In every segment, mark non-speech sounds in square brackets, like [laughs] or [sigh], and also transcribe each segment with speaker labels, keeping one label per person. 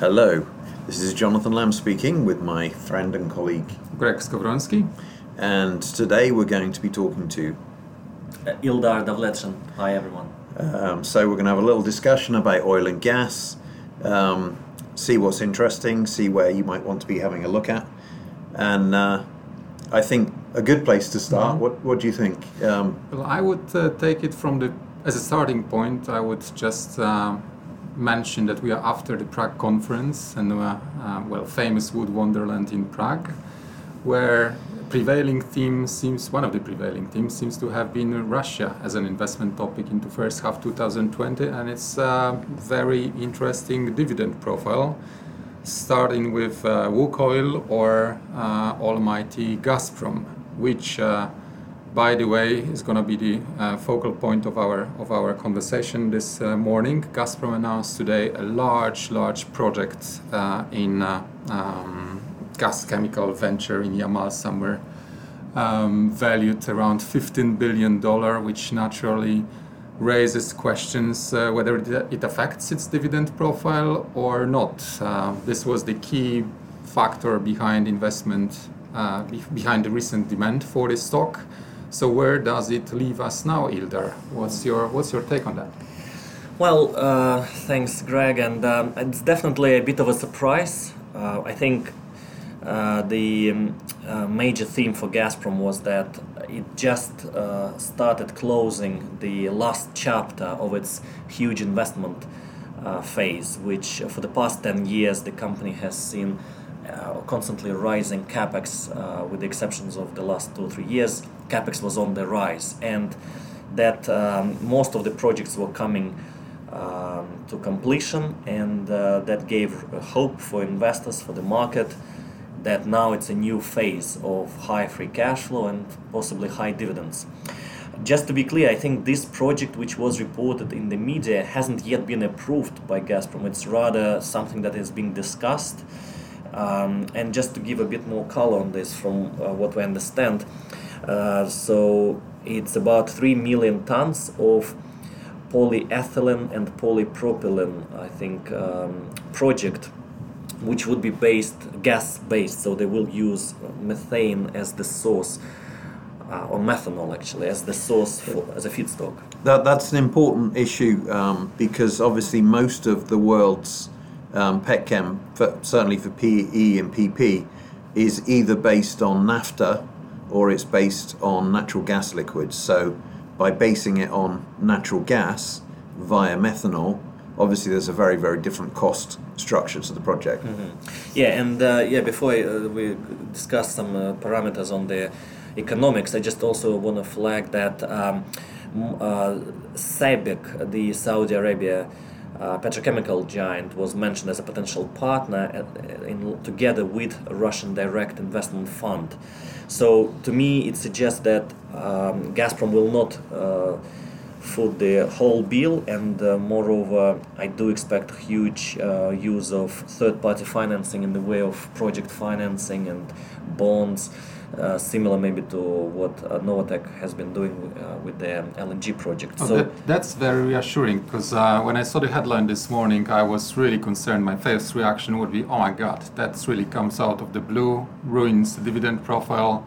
Speaker 1: Hello, this is Jonathan Lamb speaking with my friend and colleague
Speaker 2: Greg Skowronski.
Speaker 1: and today we're going to be talking to.
Speaker 3: Uh, Ildar Davletshin. Hi, everyone.
Speaker 1: Um, so we're going to have a little discussion about oil and gas, um, see what's interesting, see where you might want to be having a look at, and uh, I think a good place to start.
Speaker 2: Mhm.
Speaker 1: What What do you think? Um,
Speaker 2: Well, I would uh, take it from the as a starting point. I would just uh, mention that we are after the Prague conference and uh, uh, well, famous Wood Wonderland in Prague, where prevailing theme seems one of the prevailing themes seems to have been Russia as an investment topic into first half 2020, and it's a very interesting dividend profile. Starting with uh, Lukoil or uh, almighty Gazprom, which uh, by the way, is going to be the uh, focal point of our of our conversation this uh, morning. Gazprom announced today a large, large project uh, in uh, um, gas chemical venture in Yamal somewhere, um, valued around 15 billion dollar, which naturally raises questions uh, whether it, affects its dividend profile or not. Uh, this was the key factor behind investment, behind the recent demand for this stock. So where does it leave us now, Ildar? What's your what's your take on that?
Speaker 3: Well, uh, thanks, Greg, and um, it's definitely a bit of a surprise. Uh, I think uh, the um, uh, major theme for Gazprom was that it just uh, started closing the last chapter of its huge investment uh, phase, which for the past 10 years the company has seen constantly rising capex, with the exceptions of the last two or three years. Capex was on the rise, and that um, most of the projects were coming um, to completion, and uh, that gave hope for investors, for the market, that now it's a new phase of high free cash flow and possibly high dividends. Just to be clear, I think this project, which was reported in the media, hasn't yet been approved by Gazprom. It's rather something that is being discussed. Um, and just to give a bit more color on this, from uh, what we understand, so it's about 3 million tons of polyethylene and polypropylene, I think, um, project, which would be based gas based. So they will use methane as the source, uh, or methanol actually as the source for as a feedstock.
Speaker 1: that That's an important issue um, because obviously most of the world's um, petchem, for, certainly for PE and PP, is either based on naphtha or it's based on natural gas liquids. So by basing it on natural gas via methanol, obviously there's a very, very different cost structure to the project.
Speaker 3: Yeah, and uh, yeah, before uh, we discuss some uh, parameters on the economics, I just also want to flag that um, uh, SABIC, the Saudi Arabia uh, petrochemical giant, was mentioned as a potential partner uh, in, together with a Russian direct investment fund. So to me, it suggests that um, Gazprom will not. Uh, foot the whole bill, and uh, moreover, I do expect huge uh, use of third-party financing in the way of project financing and bonds, uh, similar maybe to what uh, Novatek has been doing uh, with the LNG project.
Speaker 2: Oh,
Speaker 3: so
Speaker 2: that, that's very reassuring because uh, when I saw the headline this morning, I was really concerned. My first reaction would be, "Oh my God, that really comes out of the blue, ruins the dividend profile."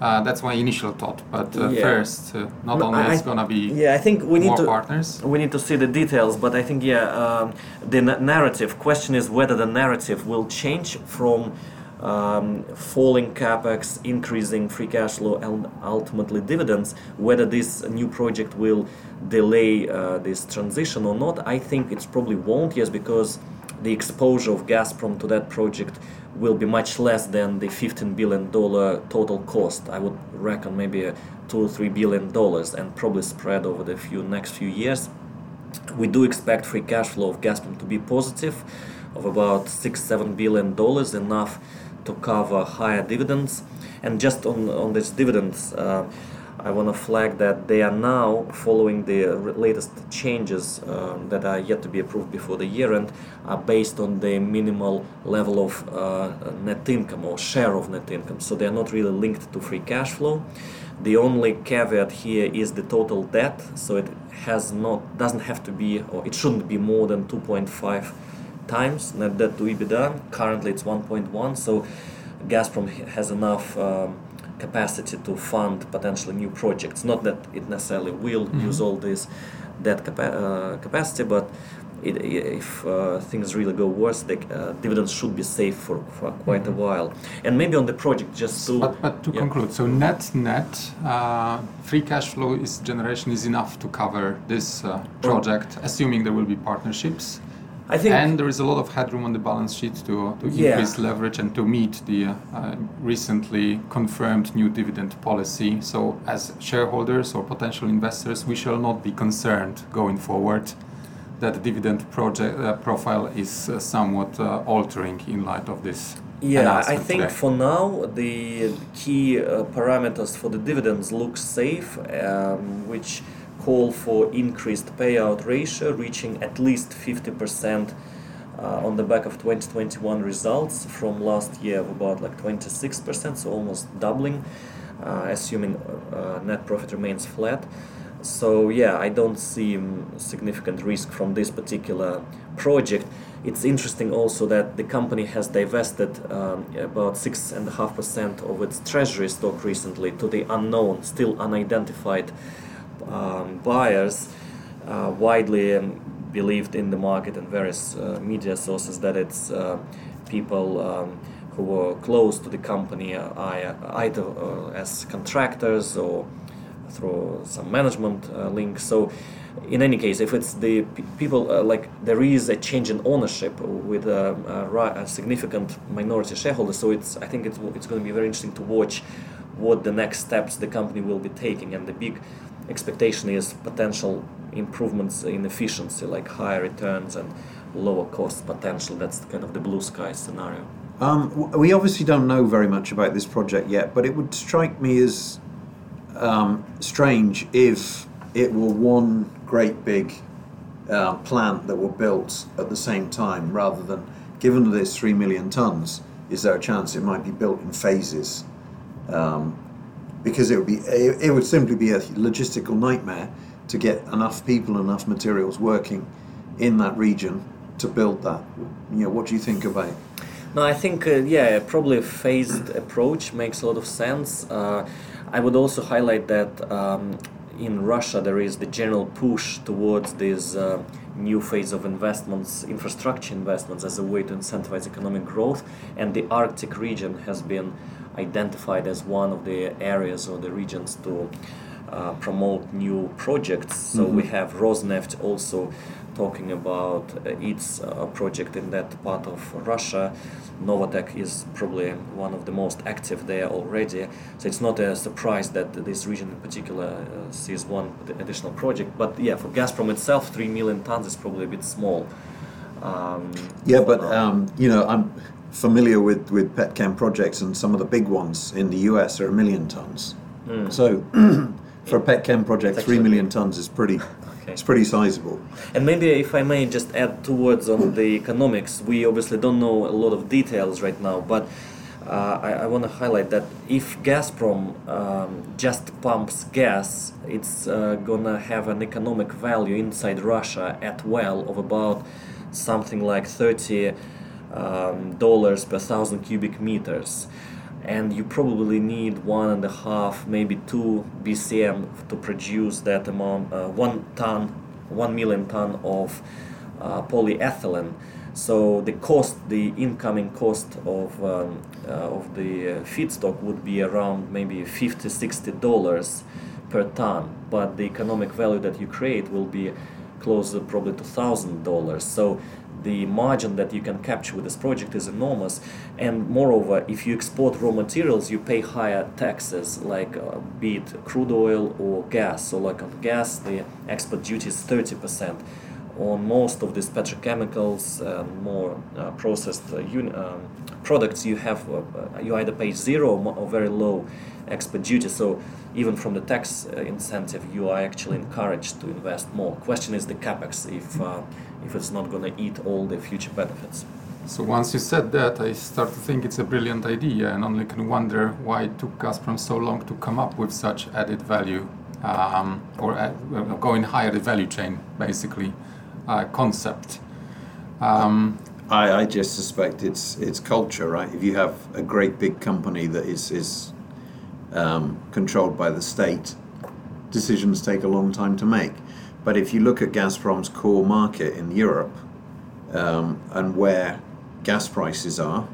Speaker 2: Uh, that's my initial thought. But uh,
Speaker 3: Yeah.
Speaker 2: first, uh, not
Speaker 3: No,
Speaker 2: only
Speaker 3: I-
Speaker 2: it's gonna be
Speaker 3: yeah, I think we need
Speaker 2: more
Speaker 3: to
Speaker 2: partners.
Speaker 3: we need to see the details, but I think yeah, um, the na- narrative question is whether the narrative will change from um, falling capex, increasing free cash flow, and ultimately dividends. Whether this new project will delay uh, this transition or not, I think it probably won't. Yes, because the exposure of Gazprom to that project will be much less than the 15 billion dollar total cost. I would reckon maybe a two or three billion dollars, and probably spread over the few next few years. We do expect free cash flow of Gazprom to be positive, of about six seven billion dollars, enough to cover higher dividends. And just on on these dividends. Uh, I want to flag that they are now following the latest changes um, that are yet to be approved before the year end, are based on the minimal level of uh, net income or share of net income. So they are not really linked to free cash flow. The only caveat here is the total debt. So it has not doesn't have to be or it shouldn't be more than 2.5 times net debt to EBITDA. Currently, it's 1.1. So Gazprom has enough um, capacity to fund potentially new projects. Not that it necessarily will mm-hmm. use all this debt capa- uh, capacity, but it, if uh, things really go worse, the uh, dividends should be safe for, for quite mm-hmm. a while. And maybe on the project, just to
Speaker 2: but, but to yeah. conclude, so net net uh, free cash flow is generation is enough to cover this uh, project, assuming there will be partnerships. I think and there is a lot of headroom on the balance sheet to, to yeah. increase leverage and to meet the uh, recently confirmed new dividend policy. So, as shareholders or potential investors, we shall not be concerned going forward that the dividend project uh, profile is uh, somewhat uh, altering in light of this.
Speaker 3: Yeah, I think today. for now the key uh, parameters for the dividends look safe, um, which call for increased payout ratio reaching at least 50% uh, on the back of 2021 results from last year of about like 26%, so almost doubling, uh, assuming net profit remains flat. So yeah, I don't see significant risk from this particular project. It's interesting also that the company has divested um, about six and a half percent of its treasury stock recently to the unknown, still unidentified um, buyers. Uh, widely um, believed in the market and various uh, media sources that it's uh, people um, who were close to the company, uh, either uh, as contractors or through some management links. So, in any case, if it's the people uh, like there is a change in ownership with a, a, a, significant minority shareholder, so it's I think it's it's going to be very interesting to watch what the next steps the company will be taking, and the big expectation is potential improvements in efficiency, like higher returns and lower cost potential. That's kind of the blue sky scenario.
Speaker 1: Um, we obviously don't know very much about this project yet, but it would strike me as um, strange if it were one great big uh, plant that were built at the same time rather than, given that it's 3 million tons, is there a chance it might be built in phases? Um, because it would be it, would simply be a logistical nightmare to get enough people, and enough materials working in that region to build that. You know, what do you think about it?
Speaker 3: No, I think uh, yeah, probably a phased approach makes a lot of sense. Uh, I would also highlight that um, in Russia there is the general push towards this uh, new phase of investments, infrastructure investments, as a way to incentivize economic growth, and the Arctic region has been identified as one of the areas or the regions to uh, promote new projects. So mm-hmm. we have Rosneft also talking about uh, its uh, project in that part of Russia. Novatek is probably one of the most active there already. So it's not a surprise that this region in particular uh, sees one additional project. But yeah, for Gazprom itself, 3 million tons is probably a bit small.
Speaker 1: Um, yeah, but um, you know, I'm familiar with, with petchem projects, and some of the big ones in the US are a million tons. Mm. So [clears throat] for a petchem project, three million tons is pretty. Okay. It's pretty sizable.
Speaker 3: And maybe if I may just add two words on the economics, we obviously don't know a lot of details right now, but uh, I, I want to highlight that if Gazprom um, just pumps gas, it's uh, gonna have an economic value inside Russia at well of about something like 30 um, dollars per thousand cubic meters and you probably need one and a half, maybe two BCM to produce that amount, uh, one ton, one million ton of uh, polyethylene. So the cost, the incoming cost of um, uh, of the uh, feedstock would be around maybe 50 60 dollars per ton, but the economic value that you create will be closer probably to thousand dollars. So the margin that you can capture with this project is enormous. And moreover if you export raw materials you pay higher taxes like uh, be it crude oil or gas. So like on gas the export duty is 30% on most of these petrochemicals and more uh, processed uh, uni- um, products you have uh, you either pay zero or very low export duty so even from the tax uh, incentive you are actually encouraged to invest more question is the capex if uh, if it's not going to eat all the future benefits.
Speaker 2: So once you said that, I start to think it's a brilliant idea, and only can wonder why it took Gazprom so long to come up with such added value, um, or uh, going higher the value chain, basically, uh, concept. Um,
Speaker 1: I, I just suspect it's it's culture, right? If you have a great big company that is is um, controlled by the state, decisions take a long time to make. But if you look at Gazprom's core market in Europe um, and where gas prices are,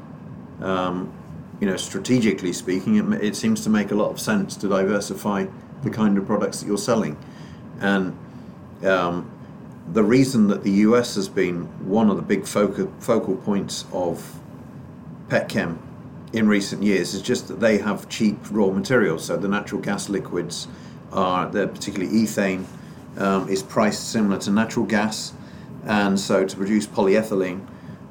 Speaker 1: um, you know, strategically speaking, it, it seems to make a lot of sense to diversify the kind of products that you're selling. And um, the reason that the US has been one of the big focal, focal points of petchem in recent years is just that they have cheap raw materials. So the natural gas liquids are, particularly ethane, um, is priced similar to natural gas. And so to produce polyethylene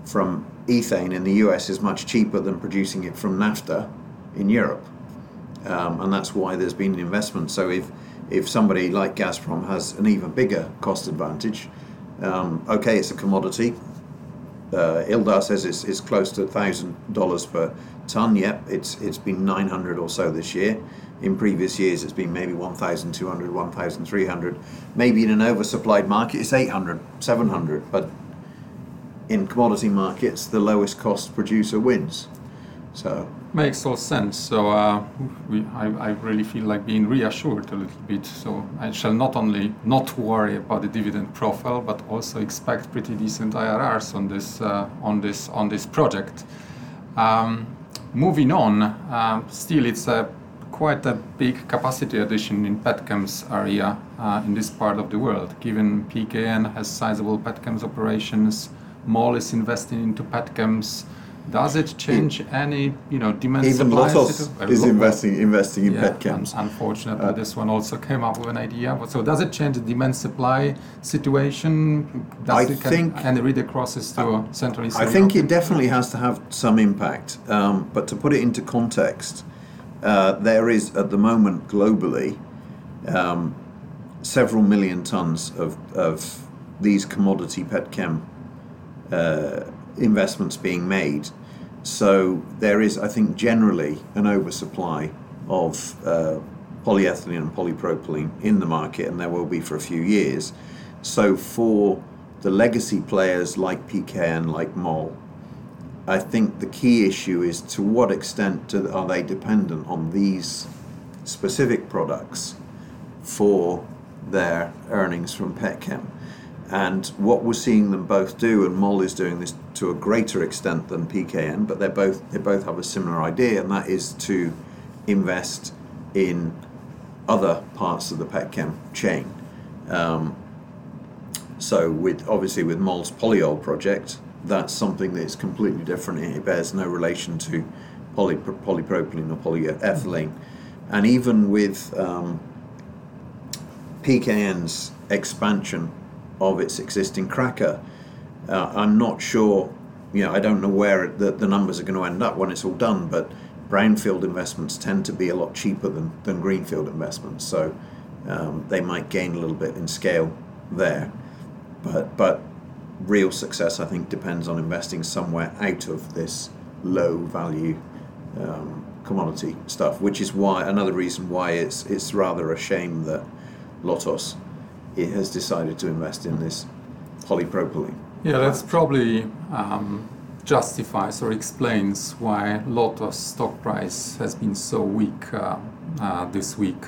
Speaker 1: from ethane in the US is much cheaper than producing it from naphtha in Europe. Um, and that's why there's been an investment. So if if somebody like Gazprom has an even bigger cost advantage, um, okay, it's a commodity. Uh, Ildar says it's, it's close to thousand dollars per ton. Yep, it's it's been 900 or so this year. In previous years, it's been maybe 1,200, 1,300. Maybe in an oversupplied market, it's 800, 700. But in commodity markets, the lowest cost producer wins. So
Speaker 2: makes all sense. So uh, we, I, I really feel like being reassured a little bit. So I shall not only not worry about the dividend profile, but also expect pretty decent IRRs on this uh, on this on this project. Um, moving on, um, still it's a quite a big capacity addition in petchems area uh, in this part of the world. Given PKN has sizable petchems operations, MOL is investing into petchems. Does it change any, you know, demand
Speaker 1: even
Speaker 2: supply
Speaker 1: Lotos is investing investing in
Speaker 2: yeah,
Speaker 1: petchems.
Speaker 2: un- unfortunately,
Speaker 1: Uh,
Speaker 2: this one also came up with an idea. So does it change the demand supply situation? Does
Speaker 1: I
Speaker 2: it can,
Speaker 1: think-
Speaker 2: any read acrosses to Central Eastern
Speaker 1: I think
Speaker 2: Europe?
Speaker 1: it definitely has to have some impact. Um, but to put it into context, uh, there is at the moment globally um, several million tons of, of these commodity petchem uh, investments being made. So there is, I think, generally an oversupply of uh, polyethylene and polypropylene in the market, and there will be for a few years. So for the legacy players like PKN, like MOL, I think the key issue is to what extent do, are they dependent on these specific products for their earnings from petchem. And what we're seeing them both do, and MOL is doing this to a greater extent than PKN, but they both they both have a similar idea, and that is to invest in other parts of the petchem chain. Um, so with obviously with MOL's polyol project, that's something that's completely different. It bears no relation to poly, polypropylene or polyethylene, and even with um, PKN's expansion of its existing cracker, uh, I'm not sure. You know, I don't know where it, the, the numbers are going to end up when it's all done, but brownfield investments tend to be a lot cheaper than, than greenfield investments, so um, they might gain a little bit in scale there. But but real success, I think, depends on investing somewhere out of this low value um, commodity stuff, which is why another reason why it's it's rather a shame that Lotos it has decided to invest in this polypropylene.
Speaker 2: Yeah, that's probably um, justifies or explains why Lotos stock price has been so weak uh, uh, this week.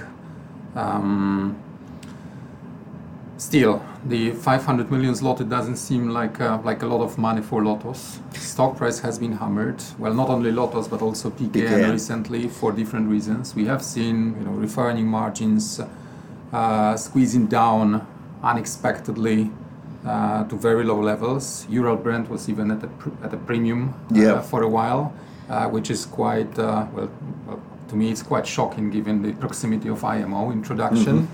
Speaker 2: Um, still, the 500 million zloty doesn't seem like uh, like a lot of money for Lotos. Stock price has been hammered. Well, not only Lotos but also PKN,
Speaker 1: PKN.
Speaker 2: recently for different reasons. We have seen, you know, refining margins squeezing down unexpectedly uh, to very low levels. Ural Brent was even at a, pr- at a premium uh,
Speaker 1: Yeah.
Speaker 2: for a while, uh, which is quite, uh, well, well, to me, it's quite shocking given the proximity of IMO introduction.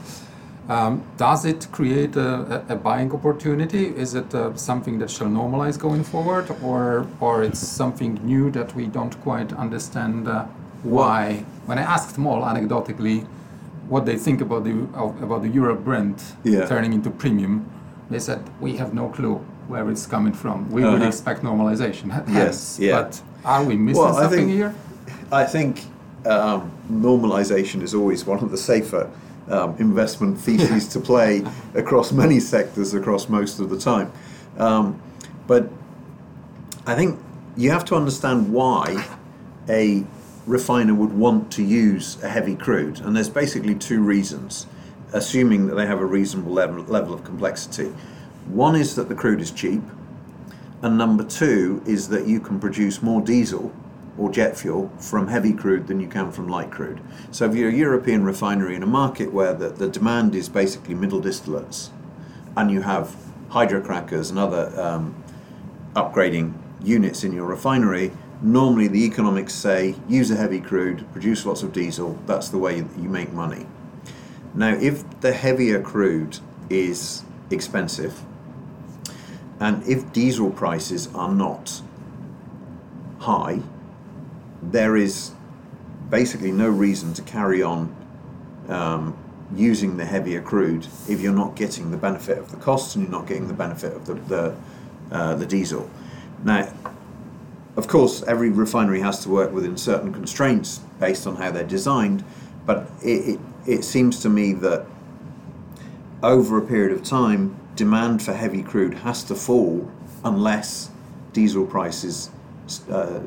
Speaker 2: Um, does it create a, a, buying opportunity? Is it uh, something that shall normalize going forward, or or it's something new that we don't quite understand uh, why? When I asked Mol anecdotically what they think about the about the Urals Brent
Speaker 1: Yeah.
Speaker 2: turning into premium, they said we have no clue where it's coming from. We would
Speaker 1: Uh-huh.
Speaker 2: expect normalization. [laughs]
Speaker 1: Yes, yeah.
Speaker 2: But are we missing
Speaker 1: Well, I
Speaker 2: something
Speaker 1: think-
Speaker 2: here?
Speaker 1: I think um, normalization is always one of the safer um, investment theses to play [laughs] across many sectors across most of the time. Um, but I think you have to understand why a refiner would want to use a heavy crude, and there's basically two reasons, assuming that they have a reasonable level, level of complexity. One is that the crude is cheap, and number two is that you can produce more diesel or jet fuel from heavy crude than you can from light crude. So if you're a European refinery in a market where the, the demand is basically middle distillates, and you have hydrocrackers and other um, upgrading units in your refinery, normally the economics say use a heavy crude, produce lots of diesel, that's the way you make money. Now, if the heavier crude is expensive, and if diesel prices are not high, there is basically no reason to carry on um, using the heavier crude if you're not getting the benefit of the costs and you're not getting the benefit of the, the, uh, the diesel. Now, of course, every refinery has to work within certain constraints based on how they're designed, but it, it, it seems to me that over a period of time, demand for heavy crude has to fall unless diesel prices uh,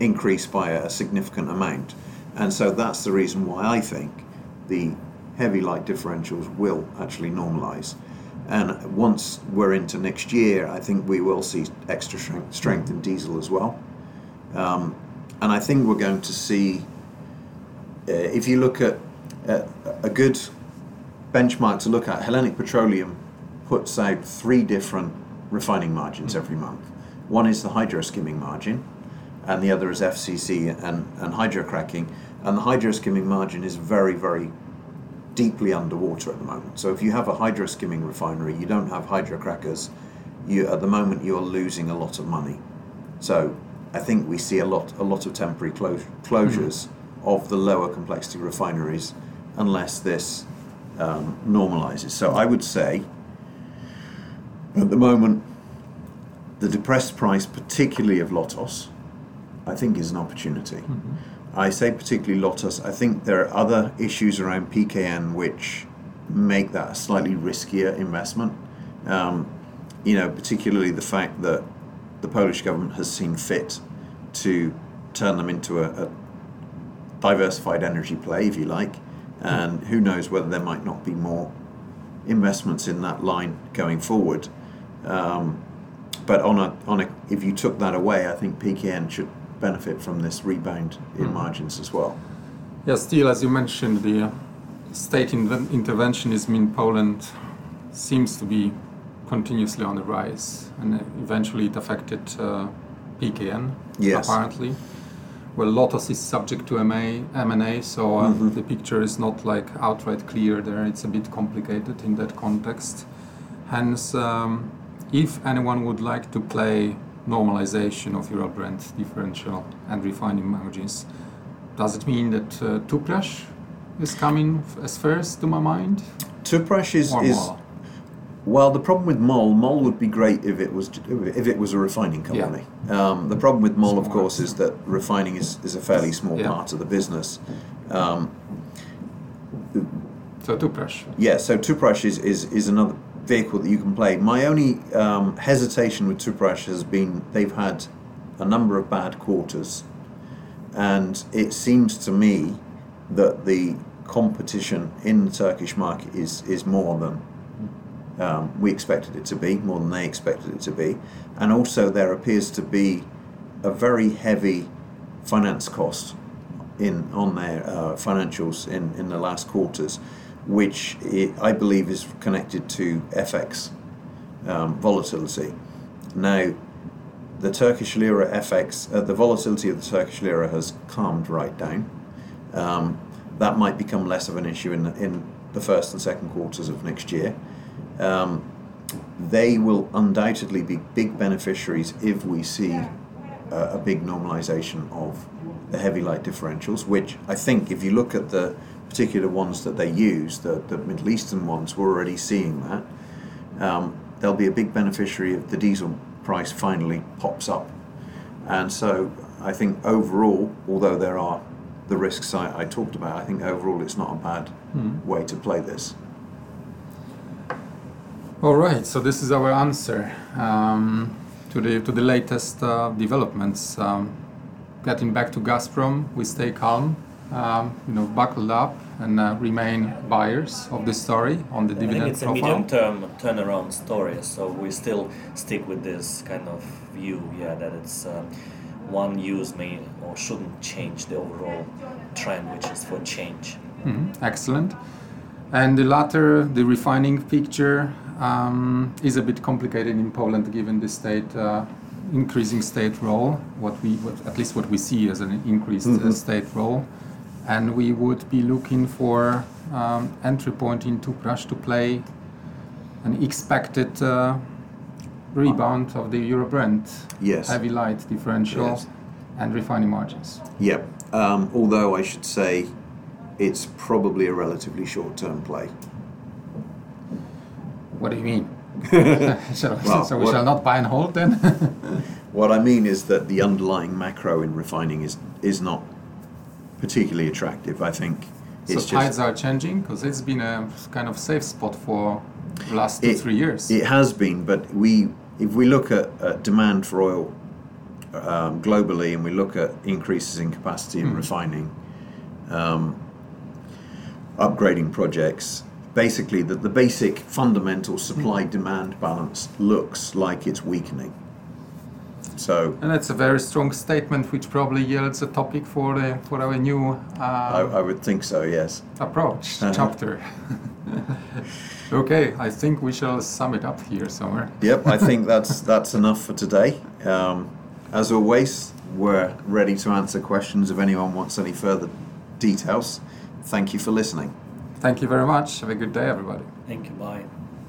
Speaker 1: increase by a significant amount. And so that's the reason why I think the heavy light differentials will actually normalize. And once we're into next year, I think we will see extra strength, in diesel as well. Um, and I think we're going to see, uh, if you look at uh, a good benchmark to look at, Hellenic Petroleum puts out three different refining margins every month. One is the hydroskimming margin, and the other is FCC and, and hydrocracking. And the hydroskimming margin is very, very deeply underwater at the moment. So if you have a hydroskimming refinery, you don't have hydrocrackers, you at the moment you're losing a lot of money. So I think we see a lot a lot of temporary clo- closures mm-hmm. of the lower complexity refineries unless this um, normalizes. So I would say at the moment the depressed price, particularly of Lotos, I think is an opportunity. Mm-hmm. I say particularly Lotos. I think there are other issues around PKN which make that a slightly riskier investment. Um, you know, particularly the fact that the Polish government has seen fit to turn them into a, a diversified energy play, if you like, and who knows whether there might not be more investments in that line going forward. Um, but on a on a if you took that away, I think PKN should benefit from this rebound in mm. margins as well.
Speaker 2: Yeah, still, as you mentioned, the state in- interventionism in Poland seems to be continuously on the rise, and eventually it affected uh, PKN, yes. apparently. Well, Lotos is subject to MA, M&A, so uh, mm-hmm. the picture is not like outright clear there. It's a bit complicated in that context. Hence, um, if anyone would like to play normalization of Urals Brent differential and refining margins. Does it mean that uh, Tüpraş is coming as first to my mind?
Speaker 1: Tüpraş is, is well, the problem with MOL, MOL would be great if it was if it was a refining company. Yeah. Um, the problem with MOL, of course, is that refining is, is a fairly small yeah. part of the business. Um,
Speaker 2: so Tüpraş.
Speaker 1: Yeah, so Tüpraş is, is, is another vehicle that you can play. My only um, hesitation with Tüpraş has been they've had a number of bad quarters, and it seems to me that the competition in the Turkish market is is more than um, we expected it to be, more than they expected it to be, and also there appears to be a very heavy finance cost in on their uh, financials in, in the last quarters which I believe is connected to FX um, volatility. Now, the Turkish lira FX, uh, the volatility of the Turkish lira has calmed right down. Um, that might become less of an issue in the, in the first and second quarters of next year. Um, they will undoubtedly be big beneficiaries if we see uh, a big normalization of the heavy light differentials, which I think if you look at the particular ones that they use, the, the Middle Eastern ones, we're already seeing that. Um, they'll be a big beneficiary if the diesel price finally pops up. And so I think overall, although there are the risks I, I talked about, I think overall it's not a bad mm. way to play this.
Speaker 2: All right, so this is our answer. Um, to the to the latest uh, developments. Um, getting back to Gazprom, we stay calm, um, you know, buckled up, and uh, remain buyers of the story on the
Speaker 3: I
Speaker 2: dividend
Speaker 3: think it's a medium-term turnaround story, so we still stick with this kind of view, yeah, that it's um, one use may or shouldn't change the overall trend, which is for change.
Speaker 2: Mhm, Excellent. And the latter, the refining picture, um, is a bit complicated in Poland given the state uh, increasing state role. What we, what, at least what we see as an increased uh, state role, and we would be looking for um, entry point into Prash to play an expected uh, rebound of the Urals Brent,
Speaker 1: Yes.
Speaker 2: heavy light differential,
Speaker 1: Yes.
Speaker 2: and refining margins.
Speaker 1: Yep. Um, although I should say it's probably a relatively short term play.
Speaker 2: What do you mean? [laughs] [laughs] so,
Speaker 1: Well,
Speaker 2: so we
Speaker 1: what-
Speaker 2: shall not buy and hold then? [laughs]
Speaker 1: What I mean is that the underlying macro in refining is, is not particularly attractive. I think
Speaker 2: so
Speaker 1: it's
Speaker 2: tides
Speaker 1: just.
Speaker 2: are changing because it's been a kind of safe spot for the last two,
Speaker 1: It-
Speaker 2: three years.
Speaker 1: It has been, but we, if we look at, at demand for oil um, globally and we look at increases in capacity in refining, um, upgrading projects, basically the, the basic fundamental supply demand balance looks like it's weakening. So
Speaker 2: and that's a very strong statement, which probably yields a topic for the, for our new
Speaker 1: I,
Speaker 2: uh,
Speaker 1: I would think so, yes.
Speaker 2: approach
Speaker 1: Uh-huh. [laughs]
Speaker 2: chapter. [laughs] okay, I think we shall sum it up here somewhere.
Speaker 1: Yep, I [laughs] think that's that's enough for today. Um, as always, we're ready to answer questions if anyone wants any further details. Thank you for listening.
Speaker 2: Thank you very much. Have a good day, everybody.
Speaker 3: Thank you, bye.